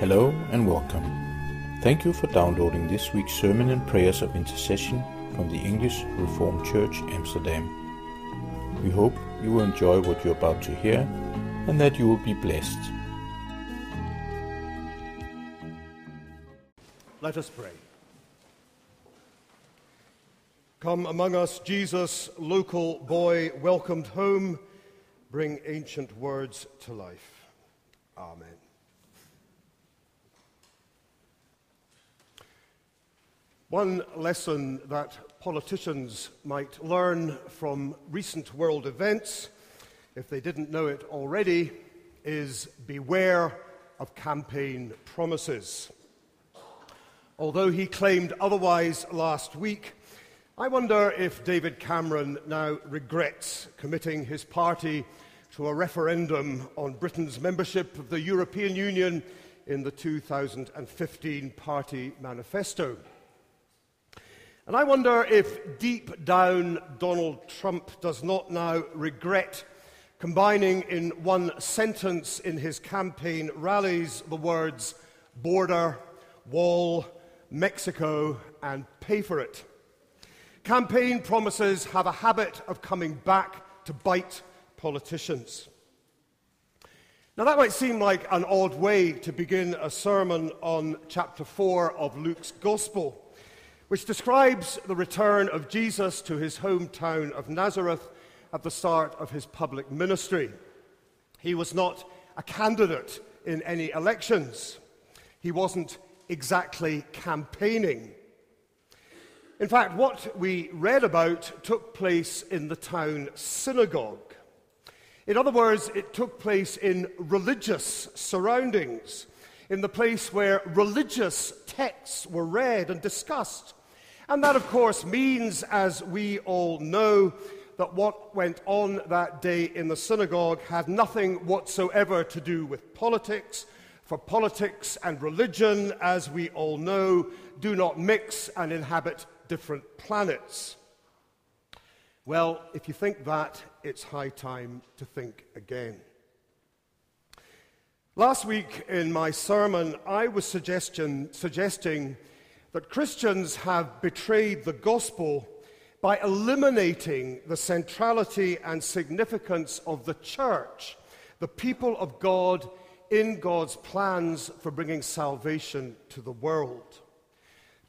Hello and welcome. Thank you for downloading this week's sermon and prayers of intercession from the English Reformed Church Amsterdam. We hope you will enjoy what you're about to hear and that you will be blessed. Let us pray. Come among us, Jesus, local boy, welcomed home, bring ancient words to life. Amen. One lesson that politicians might learn from recent world events, if they didn't know it already, is beware of campaign promises. Although he claimed otherwise last week, I wonder if David Cameron now regrets committing his party to a referendum on Britain's membership of the European Union in the 2015 party manifesto. And I wonder if deep down Donald Trump does not now regret combining in one sentence in his campaign rallies the words border, wall, Mexico, and pay for it. Campaign promises have a habit of coming back to bite politicians. Now, that might seem like an odd way to begin a sermon on chapter 4 of Luke's Gospel, which describes the return of Jesus to his hometown of Nazareth at the start of his public ministry. He was not a candidate in any elections, he wasn't exactly campaigning. In fact, what we read about took place in the town synagogue. In other words, it took place in religious surroundings, in the place where religious texts were read and discussed. And that, of course, means, as we all know, that what went on that day in the synagogue had nothing whatsoever to do with politics, for politics and religion, as we all know, do not mix and inhabit different planets. Well, if you think that, it's high time to think again. Last week in my sermon, I was suggesting that Christians have betrayed the gospel by eliminating the centrality and significance of the church, the people of God in God's plans for bringing salvation to the world.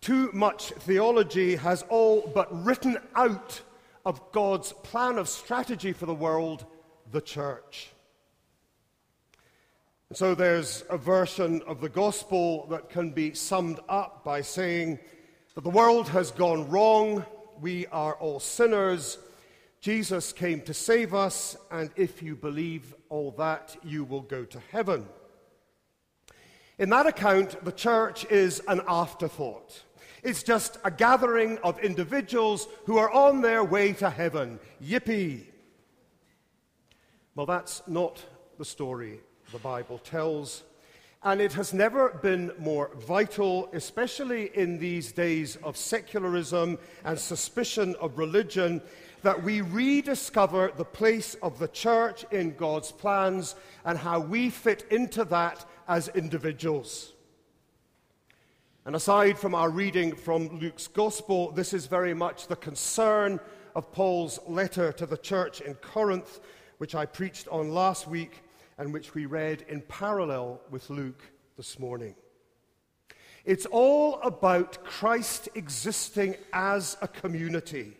Too much theology has all but written out of God's plan of strategy for the world, the church. So there's a version of the gospel that can be summed up by saying that the world has gone wrong, we are all sinners, Jesus came to save us, and if you believe all that, you will go to heaven. In that account, the church is an afterthought. It's just a gathering of individuals who are on their way to heaven. Yippee! Well, that's not the story the Bible tells. And it has never been more vital, especially in these days of secularism and suspicion of religion, that we rediscover the place of the church in God's plans and how we fit into that as individuals. And aside from our reading from Luke's Gospel, this is very much the concern of Paul's letter to the church in Corinth, which I preached on last week and which we read in parallel with Luke this morning. It's all about Christ existing as a community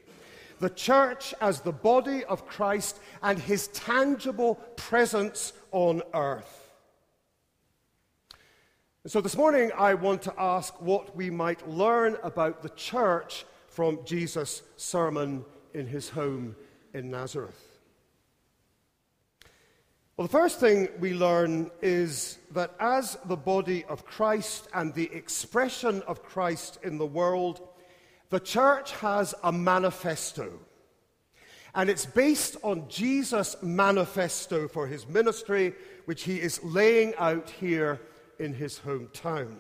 the church as the body of Christ and his tangible presence on earth. So this morning, I want to ask what we might learn about the church from Jesus' sermon in his home in Nazareth. Well, the first thing we learn is that as the body of Christ and the expression of Christ in the world, the church has a manifesto. And it's based on Jesus' manifesto for his ministry, which he is laying out here in his hometown.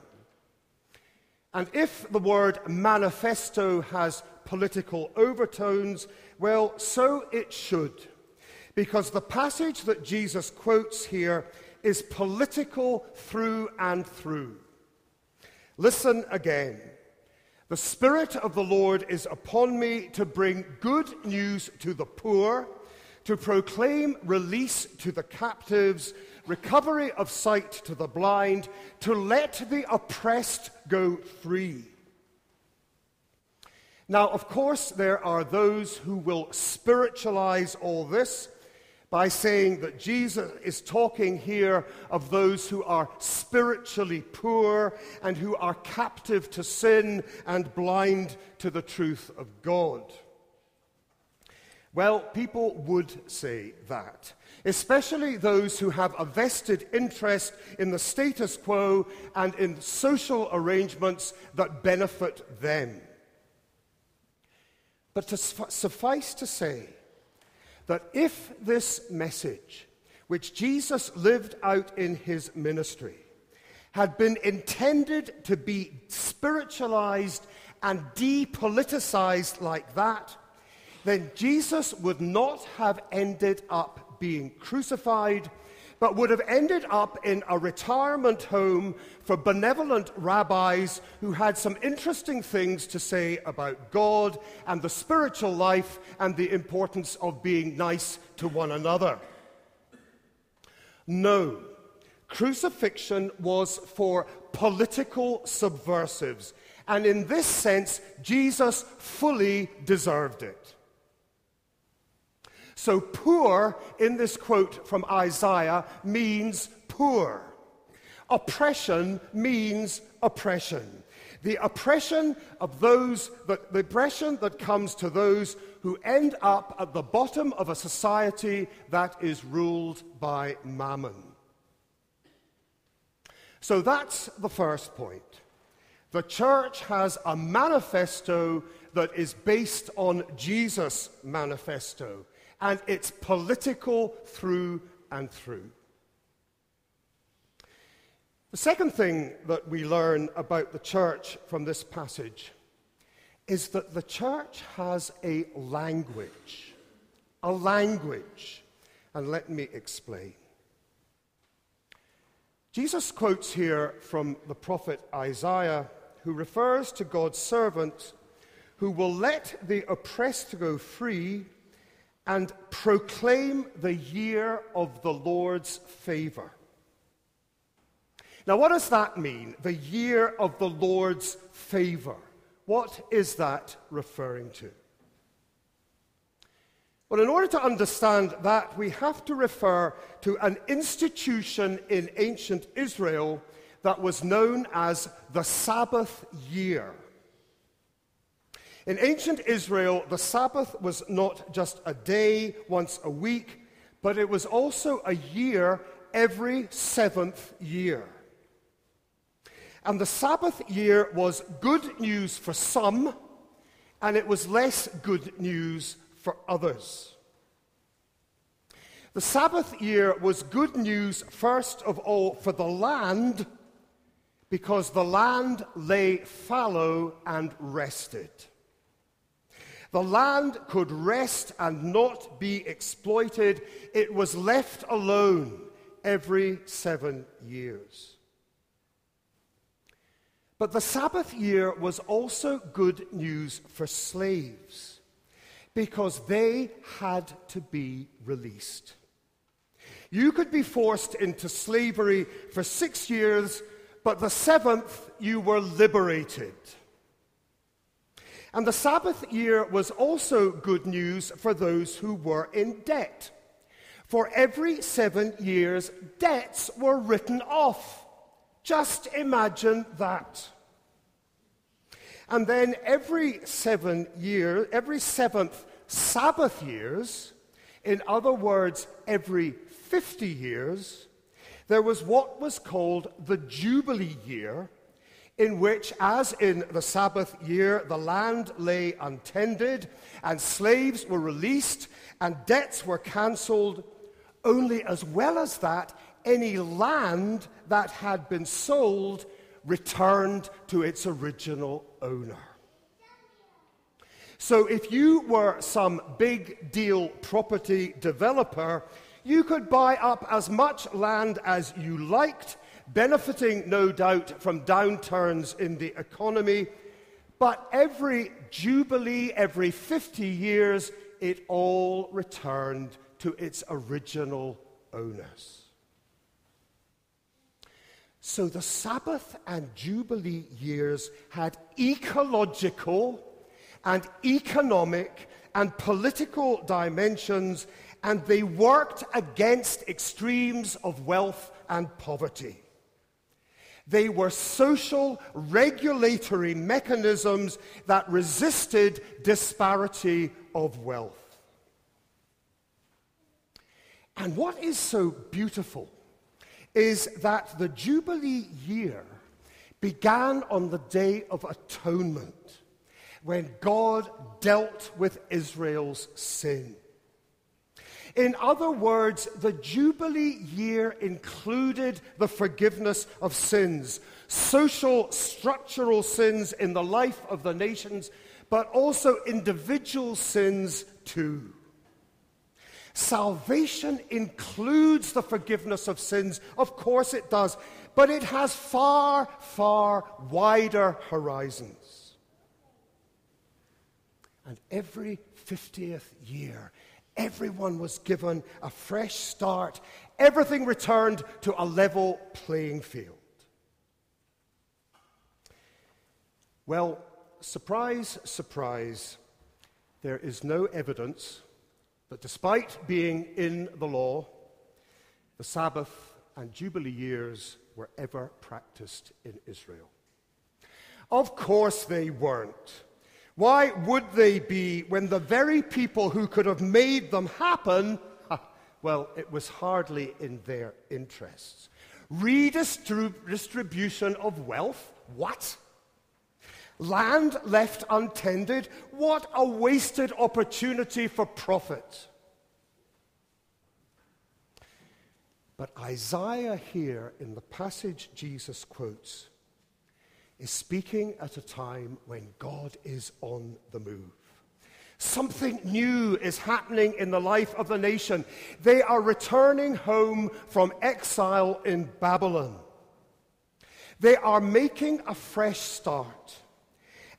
And if the word manifesto has political overtones, well, so it should. Because the passage that Jesus quotes here is political through and through. Listen again. The Spirit of the Lord is upon me to bring good news to the poor, to proclaim release to the captives, recovery of sight to the blind, to let the oppressed go free. Now, of course, there are those who will spiritualize all this by saying that Jesus is talking here of those who are spiritually poor and who are captive to sin and blind to the truth of God. Well, people would say that, especially those who have a vested interest in the status quo and in social arrangements that benefit them. But to suffice to say, that if this message, which Jesus lived out in his ministry, had been intended to be spiritualized and depoliticized like that, then Jesus would not have ended up being crucified but would have ended up in a retirement home for benevolent rabbis who had some interesting things to say about God and the spiritual life and the importance of being nice to one another. No, crucifixion was for political subversives, and in this sense, Jesus fully deserved it. So, poor in this quote from Isaiah means poor. Oppression means oppression. The oppression of those, that, the oppression that comes to those who end up at the bottom of a society that is ruled by mammon. So that's the first point. The church has a manifesto that is based on Jesus' manifesto and it's political through and through. The second thing that we learn about the church from this passage is that the church has a language. A language. And let me explain. Jesus quotes here from the prophet Isaiah, who refers to God's servant who will let the oppressed go free and proclaim the year of the Lord's favor. Now, what does that mean? The year of the Lord's favor. What is that referring to? Well, in order to understand that, we have to refer to an institution in ancient Israel that was known as the Sabbath year. In ancient Israel, the Sabbath was not just a day once a week, but it was also a year every seventh year. And the Sabbath year was good news for some, and it was less good news for others. The Sabbath year was good news, first of all, for the land, because the land lay fallow and rested. The land could rest and not be exploited. It was left alone every seven years. But the Sabbath year was also good news for slaves because they had to be released. You could be forced into slavery for six years, but the seventh you were liberated. And the Sabbath year was also good news for those who were in debt. For every seven years, debts were written off. Just imagine that. And then every seven years, every seventh Sabbath years, in other words, every 50 years, there was what was called the Jubilee year in which, as in the Sabbath year, the land lay untended, and slaves were released, and debts were cancelled, only as well as that, any land that had been sold returned to its original owner. So, if you were some big deal property developer, You could buy up as much land as you liked, benefiting, no doubt, from downturns in the economy. But every jubilee, every 50 years, it all returned to its original owners. So the Sabbath and Jubilee years had ecological and economic and political dimensions, and they worked against extremes of wealth and poverty. They were social regulatory mechanisms that resisted disparity of wealth. And what is so beautiful is that the Jubilee year began on the Day of Atonement when God dealt with Israel's sin. In other words, the Jubilee year included the forgiveness of sins, social, structural sins in the life of the nations, but also individual sins too. Salvation includes the forgiveness of sins. Of course it does. But it has far, far wider horizons. And every 50th year, everyone was given a fresh start. Everything returned to a level playing field. Well, surprise, surprise, there is no evidence that despite being in the law, the Sabbath and Jubilee years were ever practiced in Israel. Of course they weren't. Why would they be when the very people who could have made them happen, well, it was hardly in their interests. Redistribution of wealth? What? Land left untended, what a wasted opportunity for profit. But Isaiah, here in the passage Jesus quotes, is speaking at a time when God is on the move. Something new is happening in the life of the nation. They are returning home from exile in Babylon. They are making a fresh start.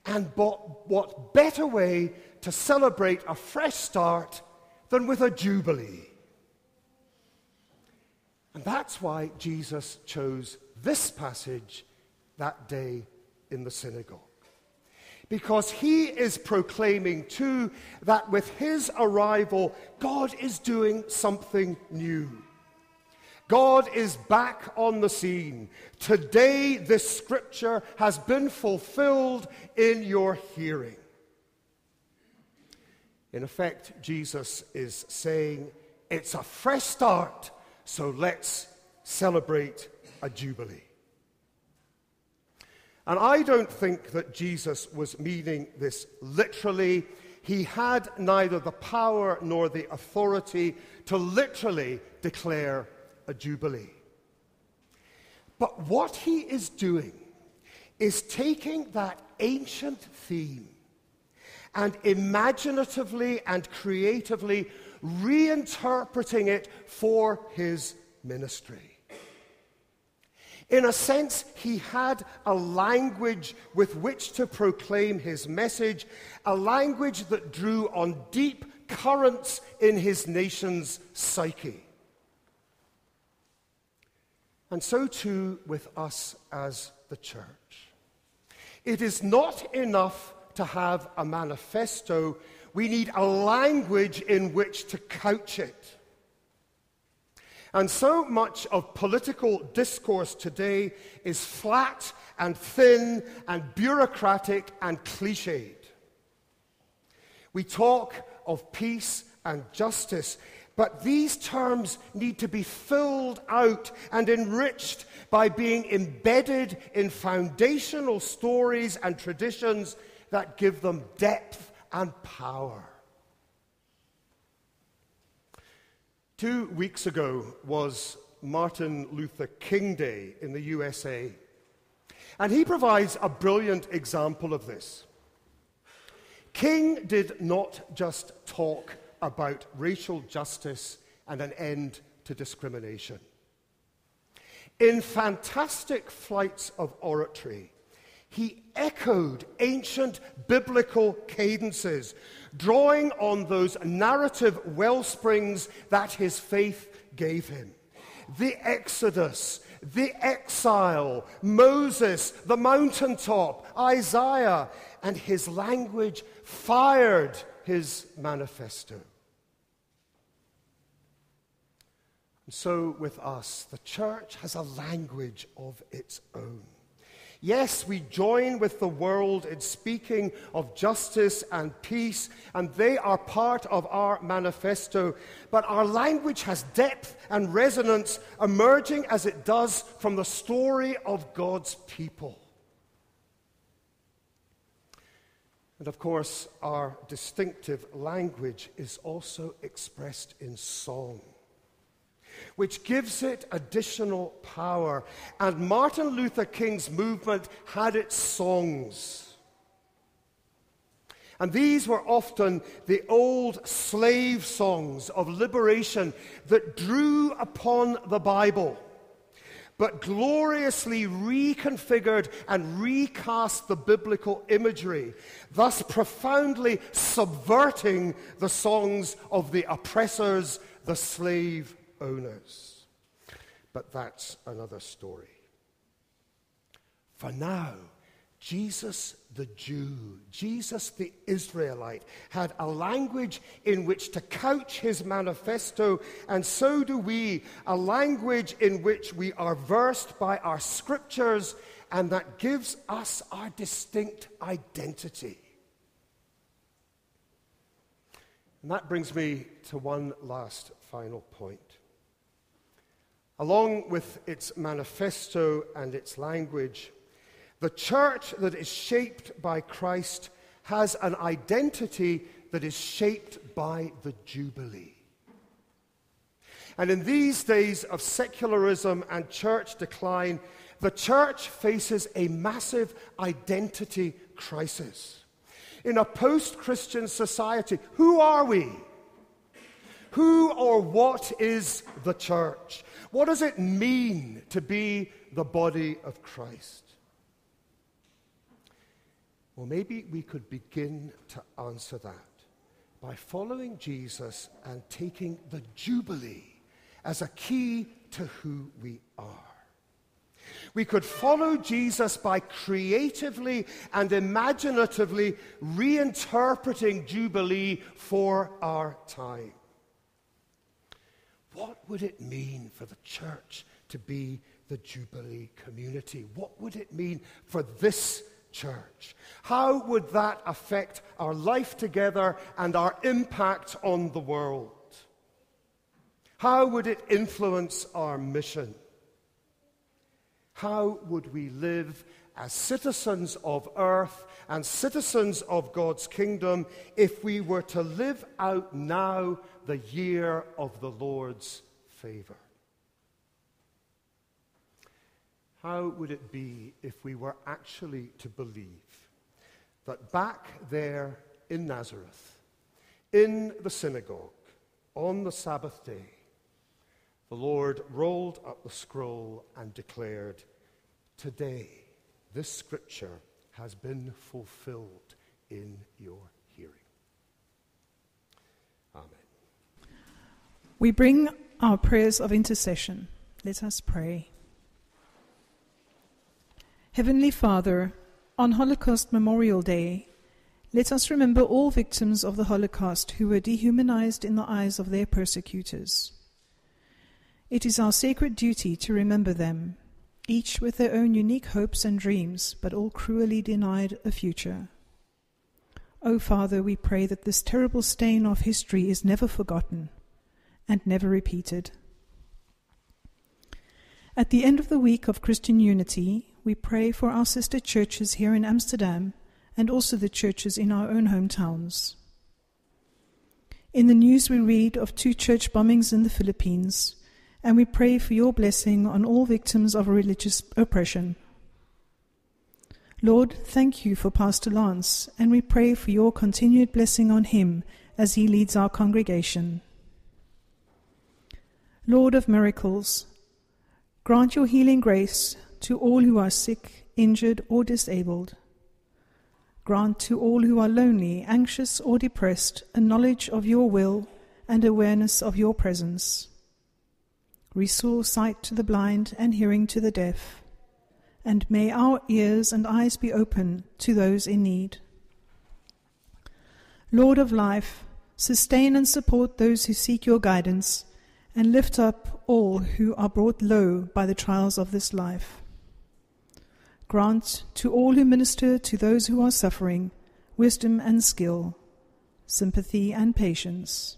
And what better way to celebrate a fresh start than with a jubilee? And that's why Jesus chose this passage that day in the synagogue. Because he is proclaiming too that with his arrival, God is doing something new. God is back on the scene. Today, this scripture has been fulfilled in your hearing. In effect, Jesus is saying it's a fresh start, so let's celebrate a jubilee. And I don't think that Jesus was meaning this literally. He had neither the power nor the authority to literally declare a jubilee. But what he is doing is taking that ancient theme and imaginatively and creatively reinterpreting it for his ministry. In a sense, he had a language with which to proclaim his message, a language that drew on deep currents in his nation's psyche. And so too with us as the church. It is not enough to have a manifesto, we need a language in which to couch it. And so much of political discourse today is flat and thin and bureaucratic and cliched. We talk of peace and justice, but these terms need to be filled out and enriched by being embedded in foundational stories and traditions that give them depth and power. Two weeks ago was Martin Luther King Day in the USA. And he provides a brilliant example of this. King did not just talk about racial justice and an end to discrimination. In fantastic flights of oratory, he echoed ancient biblical cadences, drawing on those narrative well springs that his faith gave him. The Exodus, the exile, Moses, the mountaintop, Isaiah, and his language fired his manifesto. And so, with us, the church has a language of its own. Yes, we join with the world in speaking of justice and peace, and they are part of our manifesto. But our language has depth and resonance, emerging as it does from the story of God's people. And of course, our distinctive language is also expressed in song which gives it additional power. And Martin Luther King's movement had its songs. And these were often the old slave songs of liberation that drew upon the Bible, but gloriously reconfigured and recast the biblical imagery, thus profoundly subverting the songs of the oppressors, the slave owners. But that's another story. For now, Jesus the Jew, Jesus the Israelite, had a language in which to couch his manifesto, and so do we, a language in which we are versed by our scriptures, and that gives us our distinct identity. And that brings me to one last final point. Along with its manifesto and its language, the church that is shaped by Christ has an identity that is shaped by the Jubilee. And in these days of secularism and church decline, the church faces a massive identity crisis. In a post Christian society, who are we? Who or what is the church? What does it mean to be the body of Christ? Well, maybe we could begin to answer that by following Jesus and taking the Jubilee as a key to who we are. We could follow Jesus by creatively and imaginatively reinterpreting Jubilee for our time. What would it mean for the church to be the Jubilee community? What would it mean for this church? How would that affect our life together and our impact on the world? How would it influence our mission? How would we live as citizens of earth and citizens of God's kingdom if we were to live out now the year of the Lord's favor? How would it be if we were actually to believe that back there in Nazareth, in the synagogue, on the Sabbath day, the Lord rolled up the scroll and declared, Today, this scripture has been fulfilled in your hearing. Amen. We bring our prayers of intercession. Let us pray. Heavenly Father, on Holocaust Memorial Day, let us remember all victims of the Holocaust who were dehumanized in the eyes of their persecutors. It is our sacred duty to remember them each with their own unique hopes and dreams, but all cruelly denied a future. O oh, Father, we pray that this terrible stain of history is never forgotten and never repeated. At the end of the week of Christian unity, we pray for our sister churches here in Amsterdam and also the churches in our own hometowns. In the news, we read of two church bombings in the Philippines and we pray for your blessing on all victims of religious oppression. Lord, thank you for Pastor Lance, and we pray for your continued blessing on him as he leads our congregation. Lord of miracles, grant your healing grace to all who are sick, injured, or disabled. Grant to all who are lonely, anxious, or depressed a knowledge of your will and awareness of your presence. Restore sight to the blind and hearing to the deaf. And may our ears and eyes be open to those in need. Lord of life, sustain and support those who seek your guidance, and lift up all who are brought low by the trials of this life. Grant to all who minister to those who are suffering wisdom and skill, sympathy and patience.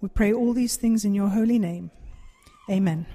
We pray all these things in your holy name. Amen.